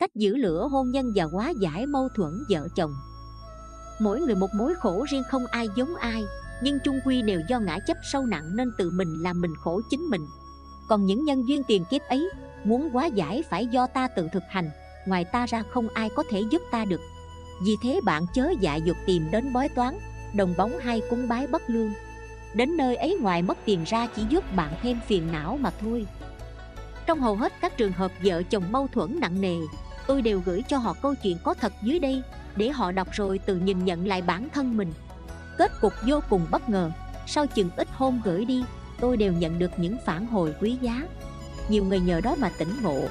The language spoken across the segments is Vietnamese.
cách giữ lửa hôn nhân và hóa giải mâu thuẫn vợ chồng. Mỗi người một mối khổ riêng không ai giống ai, nhưng chung quy đều do ngã chấp sâu nặng nên tự mình làm mình khổ chính mình. Còn những nhân duyên tiền kiếp ấy, muốn hóa giải phải do ta tự thực hành, ngoài ta ra không ai có thể giúp ta được. Vì thế bạn chớ dại dột tìm đến bói toán, đồng bóng hay cúng bái bất lương. Đến nơi ấy ngoài mất tiền ra chỉ giúp bạn thêm phiền não mà thôi. Trong hầu hết các trường hợp vợ chồng mâu thuẫn nặng nề tôi đều gửi cho họ câu chuyện có thật dưới đây, để họ đọc rồi tự nhìn nhận lại bản thân mình. Kết cục vô cùng bất ngờ. Sau chừng ít hôm gửi đi, tôi đều nhận được những phản hồi quý giá. Nhiều người nhờ đó mà tỉnh ngộ,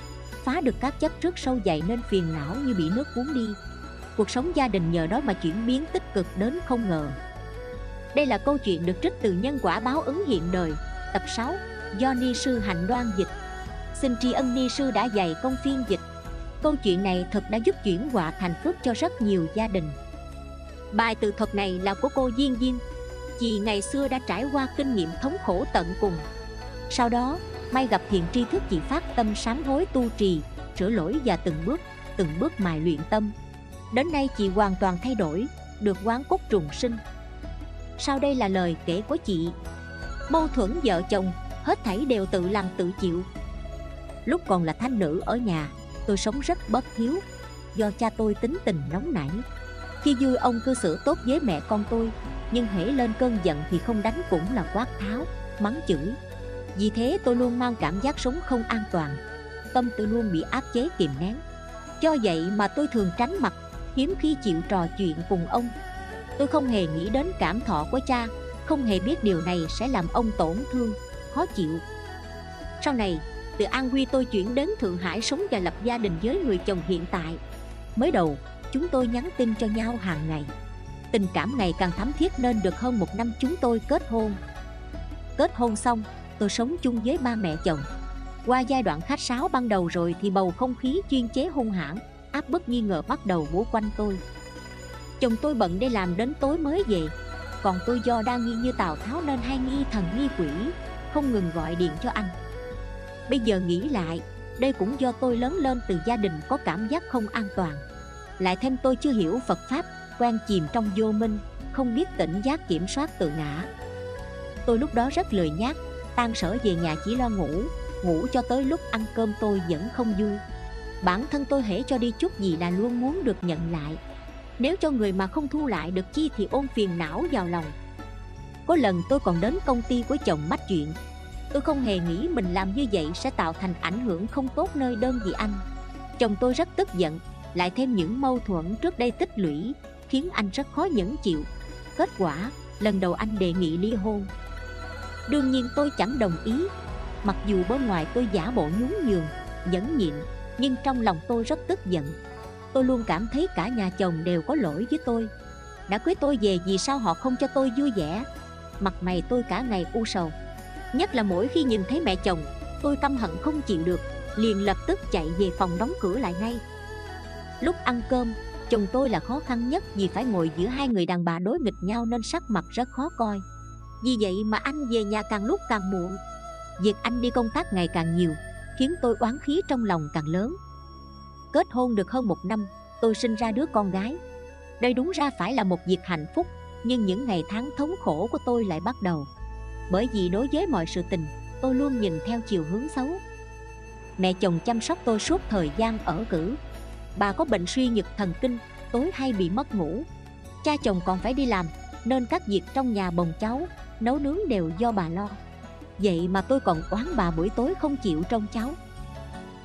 phá được các chấp trước sâu dày nên phiền não như bị nước cuốn đi. Cuộc sống gia đình nhờ đó mà chuyển biến tích cực đến không ngờ. Đây là câu chuyện được trích từ nhân quả báo ứng hiện đời, tập 6 do ni sư hạnh đoan dịch. Xin tri ân ni sư đã dạy công phiên dịch câu chuyện này thật đã giúp chuyển họa thành phước cho rất nhiều gia đình. Bài tự thuật này là của cô Diên Diên. Chị ngày xưa đã trải qua kinh nghiệm thống khổ tận cùng. Sau đó, may gặp thiện tri thức chị phát tâm sám hối tu trì, sửa lỗi và từng bước từng bước mài luyện tâm. Đến nay chị hoàn toàn thay đổi, được quán cốt trùng sinh. Sau đây là lời kể của chị. Mâu thuẫn vợ chồng, hết thảy đều tự làm tự chịu. Lúc còn là thanh nữ ở nhà tôi sống rất bất hiếu, do cha tôi tính tình nóng nảy. Khi vui ông cư xử tốt với mẹ con tôi, nhưng hễ lên cơn giận thì không đánh cũng là quát tháo, mắng chửi. Vì thế tôi luôn mang cảm giác sống không an toàn, tâm tôi luôn bị áp chế kìm nén. Cho vậy mà tôi thường tránh mặt, hiếm khi chịu trò chuyện cùng ông. Tôi không hề nghĩ đến cảm thọ của cha, không hề biết điều này sẽ làm ông tổn thương, khó chịu. Sau này từ an huy tôi chuyển đến thượng hải sống và lập gia đình với người chồng hiện tại. Mới đầu, chúng tôi nhắn tin cho nhau hàng ngày. Tình cảm ngày càng thắm thiết nên được hơn một năm chúng tôi kết hôn. Kết hôn xong, tôi sống chung với ba mẹ chồng. Qua giai đoạn khách sáo ban đầu rồi thì bầu không khí chuyên chế hung hãn, áp bức nghi ngờ bắt đầu bố quanh tôi. Chồng tôi bận đi làm đến tối mới về, còn tôi do đang nghi như tào tháo nên hay nghi thần nghi quỷ, không ngừng gọi điện cho anh bây giờ nghĩ lại, đây cũng do tôi lớn lên từ gia đình có cảm giác không an toàn. Lại thêm tôi chưa hiểu phật pháp quen chìm trong vô minh, không biết tỉnh giác kiểm soát tự ngã. Tôi lúc đó rất lười nhác tan sở về nhà chỉ lo ngủ ngủ cho tới lúc ăn cơm tôi vẫn không vui. Bản thân tôi hễ cho đi chút gì là luôn muốn được nhận lại. Nếu cho người mà không thu lại được chi thì ôm phiền não vào lòng. Có lần tôi còn đến công ty của chồng bắt chuyện tôi không hề nghĩ mình làm như vậy sẽ tạo thành ảnh hưởng không tốt nơi đơn vị anh. Chồng tôi rất tức giận, lại thêm những mâu thuẫn trước đây tích lũy, khiến anh rất khó nhẫn chịu. Kết quả, lần đầu anh đề nghị ly hôn. Đương nhiên tôi chẳng đồng ý. Mặc dù bên ngoài tôi giả bộ nhún nhường, nhẫn nhịn, nhưng trong lòng tôi rất tức giận. Tôi luôn cảm thấy cả nhà chồng đều có lỗi với tôi. Đã cưới tôi về vì sao họ không cho tôi vui vẻ? Mặt mày tôi cả ngày u sầu nhất là mỗi khi nhìn thấy mẹ chồng, tôi căm hận không chịu được, liền lập tức chạy về phòng đóng cửa lại ngay. Lúc ăn cơm, chồng tôi là khó khăn nhất vì phải ngồi giữa hai người đàn bà đối nghịch nhau nên sắc mặt rất khó coi. Vì vậy mà anh về nhà càng lúc càng muộn. Việc anh đi công tác ngày càng nhiều, khiến tôi oán khí trong lòng càng lớn. Kết hôn được hơn một năm, tôi sinh ra đứa con gái. Đây đúng ra phải là một việc hạnh phúc, nhưng những ngày tháng thống khổ của tôi lại bắt đầu bởi vì đối với mọi sự tình tôi luôn nhìn theo chiều hướng xấu. Mẹ chồng chăm sóc tôi suốt thời gian ở cử. Bà có bệnh suy nhược thần kinh, tối hay bị mất ngủ. Cha chồng còn phải đi làm, nên các việc trong nhà bồng cháu, nấu nướng đều do bà lo. Vậy mà tôi còn oán bà buổi tối không chịu trông cháu.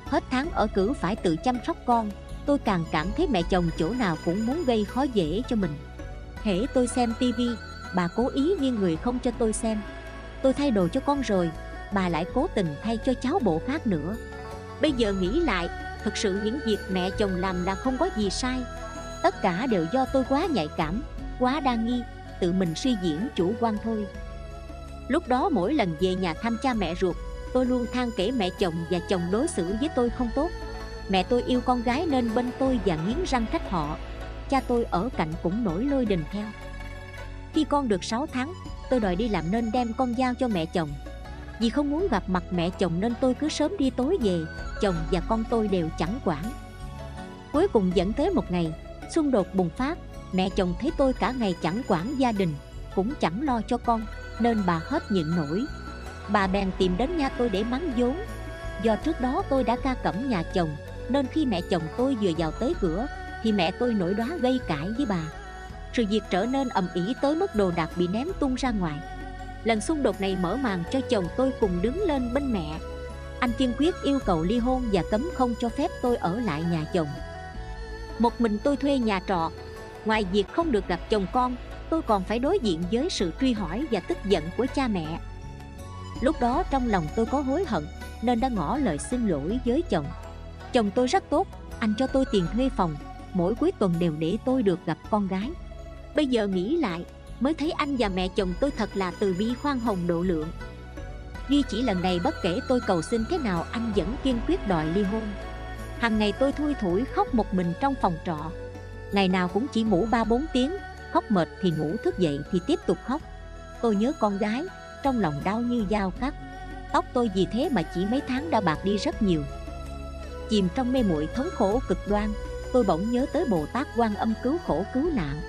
Hết tháng ở cử phải tự chăm sóc con, tôi càng cảm thấy mẹ chồng chỗ nào cũng muốn gây khó dễ cho mình. Hễ tôi xem tivi bà cố ý nghiêng người không cho tôi xem tôi thay đồ cho con rồi, bà lại cố tình thay cho cháu bộ khác nữa. Bây giờ nghĩ lại, thực sự những việc mẹ chồng làm là không có gì sai. Tất cả đều do tôi quá nhạy cảm, quá đa nghi, tự mình suy diễn chủ quan thôi. Lúc đó mỗi lần về nhà thăm cha mẹ ruột, tôi luôn than kể mẹ chồng và chồng đối xử với tôi không tốt. Mẹ tôi yêu con gái nên bên tôi và nghiến răng trách họ, cha tôi ở cạnh cũng nổi lôi đình theo. Khi con được 6 tháng tôi đòi đi làm nên đem con dao cho mẹ chồng. Vì không muốn gặp mặt mẹ chồng nên tôi cứ sớm đi tối về, chồng và con tôi đều chẳng quản. Cuối cùng dẫn tới một ngày, Xung đột bùng phát, Mẹ chồng thấy tôi cả ngày chẳng quản gia đình, Cũng chẳng lo cho con, Nên bà hết nhịn nổi. Bà bèn tìm đến nhà tôi để mắng vốn. Do trước đó tôi đã ca cẩm nhà chồng, Nên khi mẹ chồng tôi vừa vào tới cửa, Thì mẹ tôi nổi đoá gây cãi với bà. Sự việc trở nên ầm ĩ tới mức đồ đạc bị ném tung ra ngoài. Lần xung đột này mở màn cho chồng tôi cùng đứng lên bên mẹ. Anh kiên quyết yêu cầu ly hôn và cấm không cho phép tôi ở lại nhà chồng. Một mình tôi thuê nhà trọ. Ngoài việc không được gặp chồng con, Tôi còn phải đối diện với sự truy hỏi và tức giận của cha mẹ. Lúc đó trong lòng tôi có hối hận, Nên đã ngỏ lời xin lỗi với chồng. Chồng tôi rất tốt, Anh cho tôi tiền thuê phòng, Mỗi cuối tuần đều để tôi được gặp con gái. Bây giờ nghĩ lại, Mới thấy anh và mẹ chồng tôi thật là từ bi khoan hồng độ lượng. Duy chỉ lần này bất kể tôi cầu xin thế nào, Anh vẫn kiên quyết đòi ly hôn. Hằng ngày tôi thui thủi khóc một mình trong phòng trọ. Ngày nào cũng chỉ ngủ 3-4 tiếng, Khóc mệt thì ngủ thức dậy thì tiếp tục khóc. Tôi nhớ con gái, Trong lòng đau như dao cắt Tóc tôi vì thế mà chỉ mấy tháng đã bạc đi rất nhiều. Chìm trong mê muội thống khổ cực đoan, Tôi bỗng nhớ tới Bồ Tát quan âm cứu khổ cứu nạn.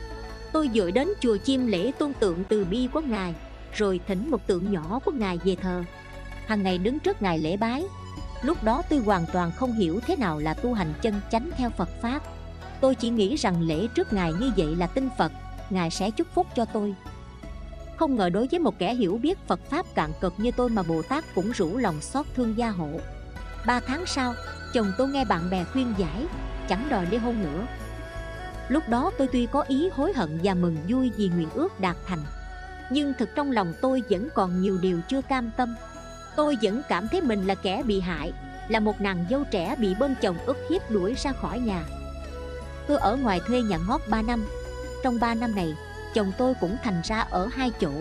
Tôi dội đến chùa chim lễ tôn tượng từ bi của Ngài Rồi thỉnh một tượng nhỏ của Ngài về thờ. Hằng ngày đứng trước Ngài lễ bái. Lúc đó tôi hoàn toàn không hiểu thế nào là tu hành chân chánh theo Phật Pháp. Tôi chỉ nghĩ rằng lễ trước Ngài như vậy là tin Phật Ngài sẽ chúc phúc cho tôi. Không ngờ đối với một kẻ hiểu biết Phật Pháp cạn cực như tôi mà Bồ Tát cũng rủ lòng xót thương gia hộ. Ba tháng sau, chồng tôi nghe bạn bè khuyên giải Chẳng đòi ly hôn nữa. Lúc đó tôi tuy có ý hối hận và mừng vui vì nguyện ước đạt thành Nhưng thực trong lòng tôi vẫn còn nhiều điều chưa cam tâm. Tôi vẫn cảm thấy mình là kẻ bị hại Là một nàng dâu trẻ bị bên chồng ức hiếp đuổi ra khỏi nhà. Tôi ở ngoài thuê nhà ngót 3 năm. Trong 3 năm này, chồng tôi cũng thành ra ở hai chỗ.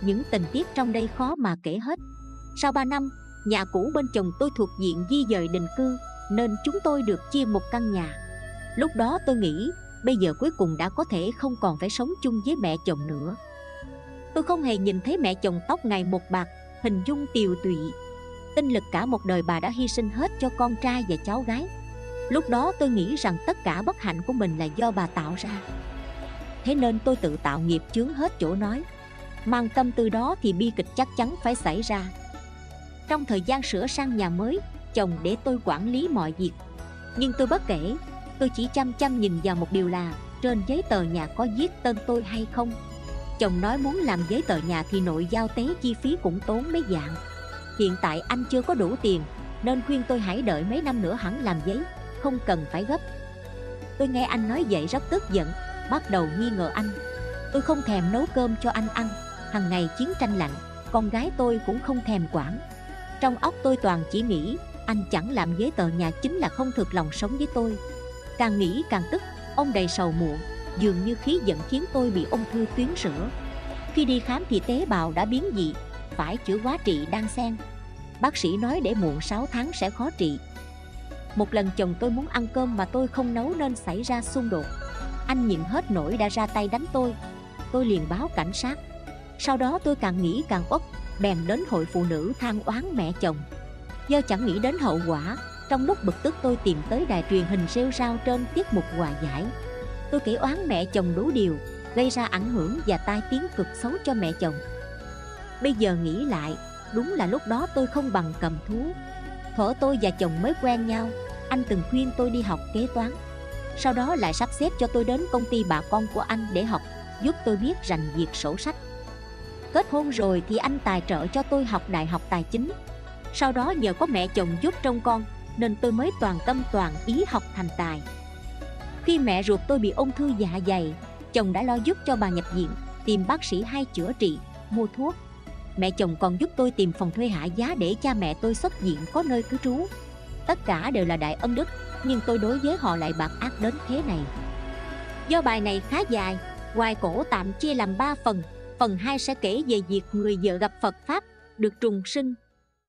Những tình tiết trong đây khó mà kể hết. Sau 3 năm, nhà cũ bên chồng tôi thuộc diện di dời định cư Nên chúng tôi được chia một căn nhà. Lúc đó tôi nghĩ bây giờ cuối cùng đã có thể không còn phải sống chung với mẹ chồng nữa. Tôi không hề nhìn thấy mẹ chồng tóc ngày một bạc, hình dung tiều tụy. Tinh lực cả một đời bà đã hy sinh hết cho con trai và cháu gái. Lúc đó tôi nghĩ rằng tất cả bất hạnh của mình là do bà tạo ra. Thế nên tôi tự tạo nghiệp chướng hết chỗ nói. Mang tâm tư đó thì bi kịch chắc chắn phải xảy ra. Trong thời gian sửa sang nhà mới, chồng để tôi quản lý mọi việc. Nhưng tôi bất kể tôi chỉ chăm chăm nhìn vào một điều là, trên giấy tờ nhà có viết tên tôi hay không? Chồng nói muốn làm giấy tờ nhà thì nội giao tế chi phí cũng tốn mấy dạng. Hiện tại anh chưa có đủ tiền, nên khuyên tôi hãy đợi mấy năm nữa hẳn làm giấy, không cần phải gấp. Tôi nghe anh nói vậy rất tức giận, bắt đầu nghi ngờ anh. Tôi không thèm nấu cơm cho anh ăn, hằng ngày chiến tranh lạnh, con gái tôi cũng không thèm quản. Trong óc tôi toàn chỉ nghĩ, anh chẳng làm giấy tờ nhà chính là không thực lòng sống với tôi. Càng nghĩ càng tức, Ông đầy sầu muộn, Dường như khí giận khiến tôi bị ung thư tuyến sữa Khi đi khám thì tế bào đã biến dị, Phải chữa quá trị đang xen. Bác sĩ nói để muộn 6 tháng sẽ khó trị. Một lần chồng tôi muốn ăn cơm mà tôi không nấu nên xảy ra xung đột. Anh nhịn hết nổi đã ra tay đánh tôi. Tôi liền báo cảnh sát. Sau đó tôi càng nghĩ càng uất, Bèn đến hội phụ nữ than oán mẹ chồng. Do chẳng nghĩ đến hậu quả trong lúc bực tức tôi tìm tới đài truyền hình rêu rao trên tiết mục hòa giải. Tôi kể oán mẹ chồng đủ điều, Gây ra ảnh hưởng và tai tiếng cực xấu cho mẹ chồng. Bây giờ nghĩ lại, Đúng là lúc đó tôi không bằng cầm thú. Thở tôi và chồng mới quen nhau, Anh từng khuyên tôi đi học kế toán. Sau đó lại sắp xếp cho tôi đến công ty bà con của anh để học, Giúp tôi biết rành việc sổ sách. Kết hôn rồi thì anh tài trợ cho tôi học đại học tài chính. Sau đó nhờ có mẹ chồng giúp trông con nên tôi mới toàn tâm toàn ý học thành tài. Khi mẹ ruột tôi bị ung thư dạ dày Chồng đã lo giúp cho bà nhập viện Tìm bác sĩ hay chữa trị, mua thuốc. Mẹ chồng còn giúp tôi tìm phòng thuê hạ giá để cha mẹ tôi xuất viện có nơi cư trú. Tất cả đều là đại ân đức Nhưng tôi đối với họ lại bạc ác đến thế này. Do bài này khá dài Hoài cổ tạm chia làm 3 phần. Phần 2 sẽ kể về việc người vợ gặp Phật Pháp Được trùng sinh